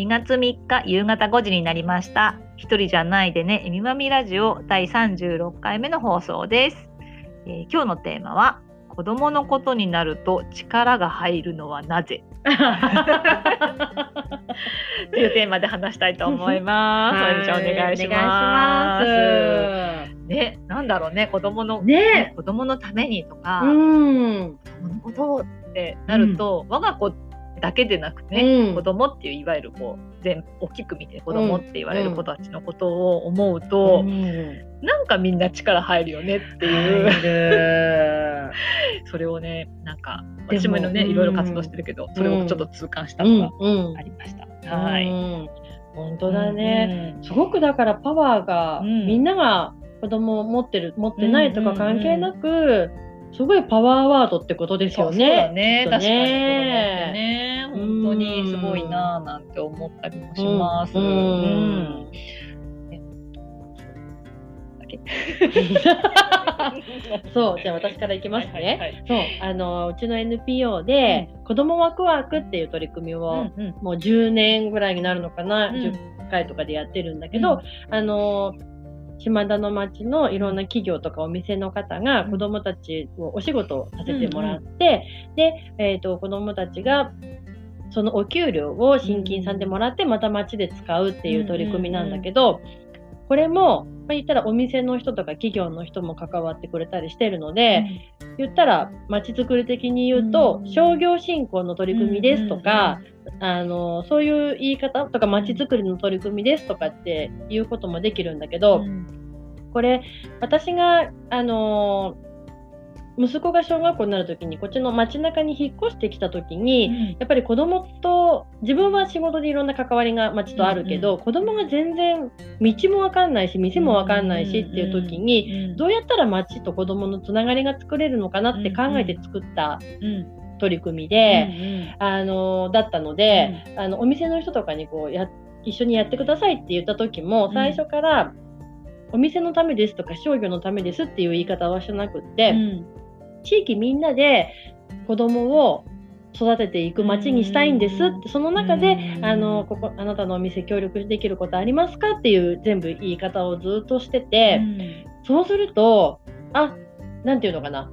2月3日夕方5時になりました。一人じゃないでね、えみまみラジオ第36回目の放送です。えー今日のテーマは、子供のことになると力が入るのはなぜ？というテーマで話したいと思います。それでじゃあお願いします。ね、なんだろうね、子供の。ね子供のためにとか、うん。子供のことってなると、我が子だけでなくね、うん。子供っていういわゆるこう全大きく見て子供って言われる子たちのことを思うと、なんかみんな力入るよねっていう。それをねなんか私もねうん。いろいろ活動してるけど、それをちょっと痛感したうんのがうん。ありました。はい。うん。本当だね。すごくだからパワーが、うん。みんなが子供を持ってる持ってないとかうんうんうん関係なく、すごいパワーワードってことですよそうそうだね。ね。確かにねね。本当にすごいなぁなんて思ったりもします。うん。うん。けそうじゃあ私からいきますね。はいはいはい。そうあのうちの NPO で、子供ワクワクっていう取り組みを、うんうん。もう10年ぐらいになるのかな、うん。10回とかでやってるんだけど、あの島田の町のいろんな企業とかお店の方が子どもたちをお仕事をさせてもらって、で、えー、と子どもたちがそのお給料を新金さんでもらってまた町で使うっていう取り組みなんだけど、これも、まあ、言ったらお店の人とか企業の人も関わってくれたりしてるので、言ったら町づくり的に言うと、うん。商業振興の取り組みですとか、あのそういう言い方とか町づくりの取り組みですとかっていうこともできるんだけど、これ私があの息子が小学校になる時にこっちの街中に引っ越してきた時に、やっぱり子供と自分は仕事でいろんな関わりが町とあるけど、子供が全然道もわかんないし店もわかんないしっていう時に、どうやったら町と子供のつながりが作れるのかなって考えて作った取り組みで、あのだったので、あのお店の人とかにこうや一緒にやってくださいって言った時もうん。最初から、お店のためですとか商業のためですっていう言い方はしなくって、地域みんなで子供を育てていく街にしたいんですって、その中で、あのここあなたのお店協力できることありますかっていう全部言い方をずっとしてて、そうするとあなんていうのかな。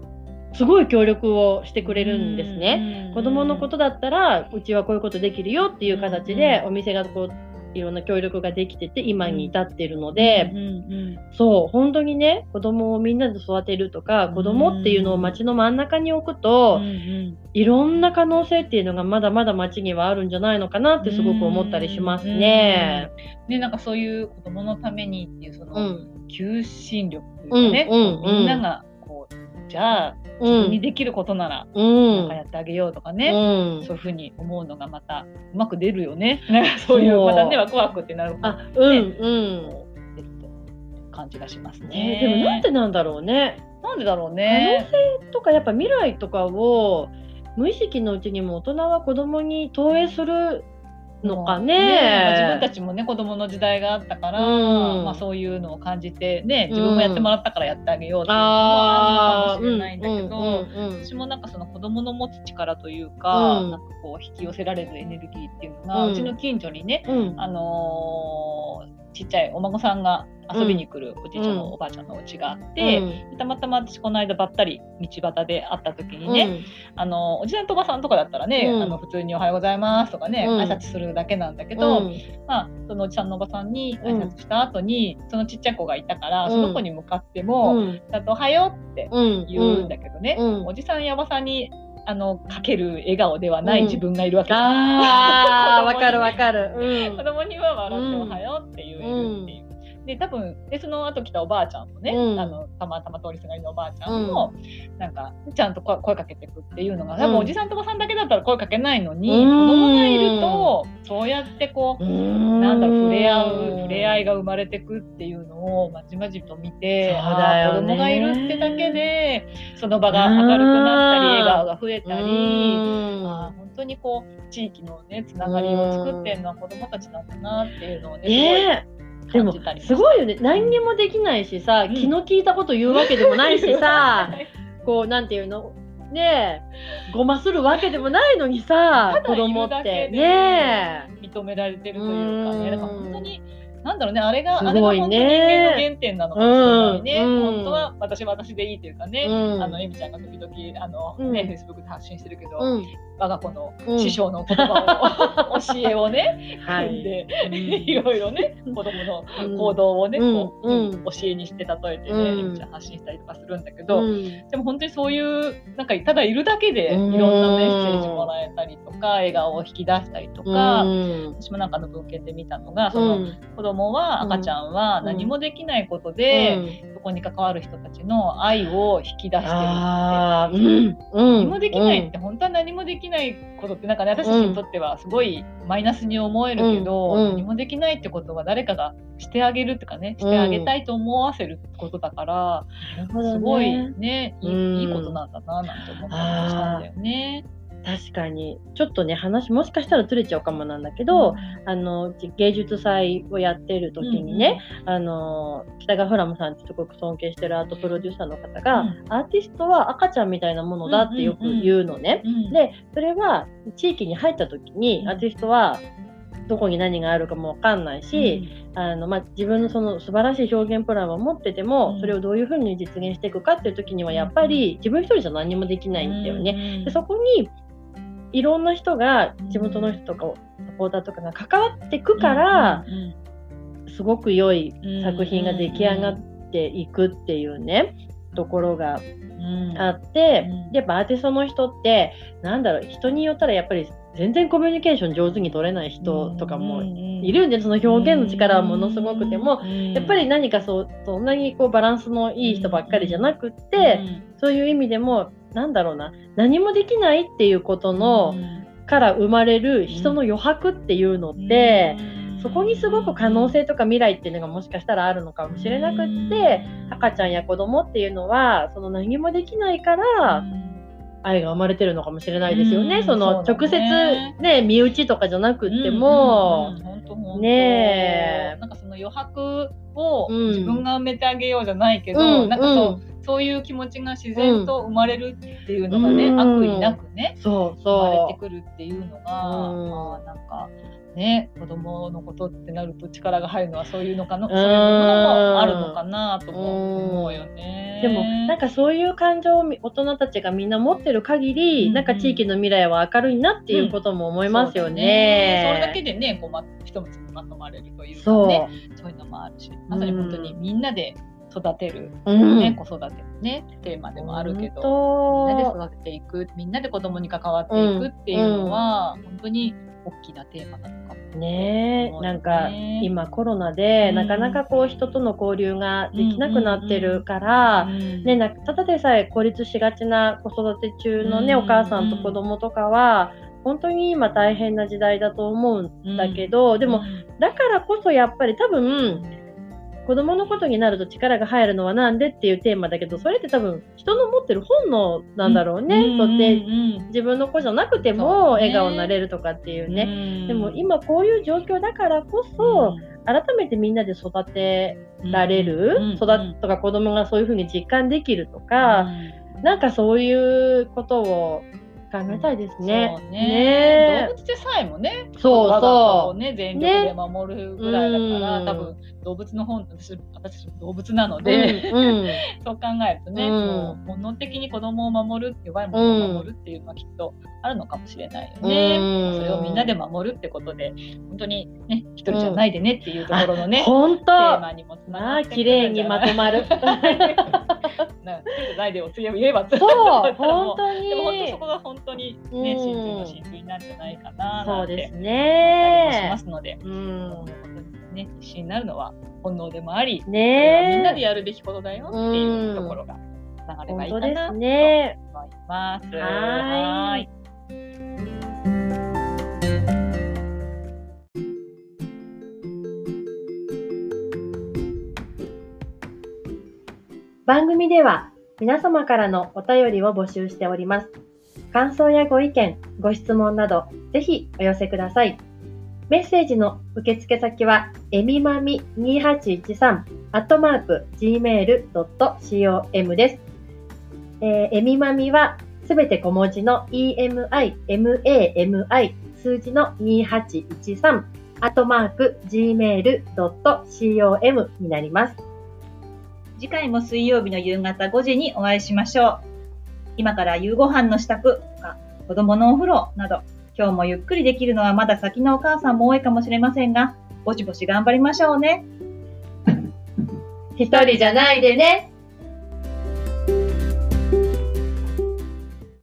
すごい協力をしてくれるんですね。子供のことだったらうちはこういうことできるよっていう形でお店がこういろんな協力ができてて今に至っているので、そう本当にね子供をみんなで育てるとか子供っていうのを街の真ん中に置くと、いろんな可能性っていうのがまだまだ街にはあるんじゃないのかなってすごく思ったりしますね。ねなんかそういう子供のためにっていうその、うん。求心力というかね、うんうんうん。みんながじゃあう自分にんできることなら、うんなんかやってあげようとかね、うんそういうふうに思うのがまたうまく出るよね。なんかそういうまたねワクワクってなるあうんねうん、出ると感じがしますね。ね、でもなんでなんだろうね。なんでだろうね。とかやっぱ未来とかを無意識のうちにも大人は子供に投影するのかね。まあ自分たちもね子供の時代があったから、うん。まあ、そういうのを感じてね自分もやってもらったからやってあげようっていうのもあるのかもしれないんだけど、うんうんうん私もなんかその子供の持つ力というか、うんなんかこう引き寄せられるエネルギーっていうのが、ううんちの近所にね、うん。あのーちっちゃいお孫さんが遊びに来るおじいちゃんのおばあちゃんのお家があって、たまたま私この間ばったり道端で会った時にね、あのおじさんとおばさんとかだったらね、うん。あの普通に「おはようございます」とかね、うん。挨拶するだけなんだけけど、まあ、そのおじさんのおばさんに挨拶した後に、そのちっちゃい子がいたから、その子に向かっても「ちゃんとおはよう」って言うんだけどね、うん。おじさんやおばさんにあのかける笑顔ではない自分がいるわけです、ああ、わかるわかる。子供には笑って「うんおはよう」って言えるっていう。で多分でその後来たおばあちゃんもね、うん。あのたまたま通りすがりのおばあちゃんも、なんかちゃんと声声かけてくっていうのが多分おじさんとおばさんだけだったら声かけないのに、うん。子供がいるとそうやってこう、なんだろう触れ合う触れ合いが生まれてくっていうのをまじまじと見て、ね。ああ子供がいるってだけでその場が明るくなったりうん笑顔が増えたり。うん。あー本当にこう地域のねつながりを作ってるのは子供たちなんだなっていうのをね、ねえでもすごいよね。何にもできないしさ、うん。気の利いたこと言うわけでもないしさ こうなんていうの？ねえごまするわけでもないのにさ子供って。でね認められてるというかうん。ねだから本当になんだろうねあれが、すあれが本当人間の原点なのかもしれないね、うん本当は私は私でいいというかね、うん。あのエミちゃんが時々あの、うん。ねフェイスブックで発信してるけど、うん。我が子のうん。師匠の言葉を、教えをね はい。で、うん。いろいろね子供のうん。行動をね、こう教えにして例えてね、うん。エミちゃん発信したりとかするんだけど、うん。でも本当にそういうなんかただいるだけでいろうんんなメッセージもらえたりとか笑顔を引き出したりとか、うん。私もなんかの文献で見たのがその、子供はうん。赤ちゃんは何もできないことで、そこに関わる人たちの愛を引き出してるって。何もできないって本当は何もできないことってなんかね私たちにとってはすごいマイナスに思えるけど、うん。うん。何もできないってことは誰かがしてあげるっていうかねしてあげたいと思わせることだから、なるほどね。すごいねいい,、うん。いいことなんだななんて思ったりしたんだよね。確かに。ちょっとね話もしかしたらずれちゃうかもなんだけど、あの芸術祭をやってる時にね、あの北川フラムさんってすごく尊敬してるアートプロデューサーの方が、うん。アーティストは赤ちゃんみたいなものだってよく言うのね。うんうんでそれは地域に入った時にうん。アーティストはどこに何があるかもわかんないし、あのまあ、自分のその素晴らしい表現プランは持ってても、うん。それをどういうふうに実現していくかっていう時にはやっぱり自分一人じゃ何もできないんだよね。ねでそこにいろんな人が地元の人とかサポーターとかが関わっていくから、すごく良い作品が出来上がっていくっていうね、ところがあって、うん。やっぱアーティストの人ってなんだろう人によったらやっぱり全然コミュニケーション上手に取れない人とかもいるんでその表現の力はものすごくても、やっぱり何かそうそんなにこうバランスのいい人ばっかりじゃなくって、そういう意味でもなんだろうな何もできないっていうことの、から生まれる人の余白っていうのって、そこにすごく可能性とか未来っていうのがもしかしたらあるのかもしれなくって、赤ちゃんや子供っていうのはその何もできないから愛が生まれてるのかもしれないですよね。うんその直接ねね身内とかじゃなくっても、ねえ。なんかその余白をうん。自分が埋めてあげようじゃないけど、うんなんかそう,、うそういう気持ちが自然と生まれるっていうのがね、うん。悪意なくねそう生まれてそくるっていうのが、うん。まあなんかね子供のことってなると力が入るのはそういうのかな、うんそういうものもあるのかなとも思うよね。う。でもなんかそういう感情をみ大人たちがみんな持ってる限り、うんなんか地域の未来は明るいなっていうことも思いますよそうだね。それだけでねこう、ま、一つにまとまれるというかそう。ねそういうのもあるしまさに本当にみんなで育てる、うんね子育てのねテーマでもあるけどどみんなで育てていくみんなで子供に関わっていくっていうのは、本当に大きなテーマなのかも。ねえ、なんかね今コロナで、うん。なかなかこう人との交流ができなくなってるから、ね、なただでさえ孤立しがちな子育て中のね、うんお母さんと子供とかは本当に今大変な時代だと思うんだけど、でもだからこそやっぱり多分子供のことになると力が入るのはなんでっていうテーマだけどそれって多分人の持ってる本能なんだろうね。そうって自分の子じゃなくてそうもね。笑顔になれるとかっていうね。ねでも今こういう状況だからこそ、改めてみんなで育てられる、うん育つとか子供がそういうふうに実感できるとか、なんかそういうことを考えたいですね。そうね動物でさえもね、そうそをね、全力で守るぐらいだから、ね多分動物の本、私私たちも動物なのう。で、うんうん そう考えるとね、うんこう本能的に子供を守る、弱い者を守るっていうのはきっとあるのかもしれないよね。うんそれをみんなで守るってことで、本当にね、一人じゃないでねっていうところのね、本テー当。マにもつなまあがってくるんじゃない？まとまる。なないでを言えばそう、本当に。でも本当そこが本当にね、うん真髄の真髄なんじゃないかななんてそうです思いまねす。ので、うん。ね、必死になるのは本能でもあり、ねみんなでやるべきことだよっていうところがつながればいいかなと思いね。ます。はーいい番組では皆様からのお便りを募集しております。感想やご意見、ご質問など、ぜひお寄せください。メッセージの受付先は、えみまみ2813、アットマーク、gmail.com です。えーえみまみは、すべて小文字の emi, mami, 数字の2813、アットマーク、gmail.com になります。次回も水曜日の夕方5時にお会いしましょう。今から夕ご飯の支度とか、子供のお風呂など、今日もゆっくりできるのはまだ先のお母さんも多いかもしれませんが、ぼちぼち頑張りましょうね。一人じゃないでね。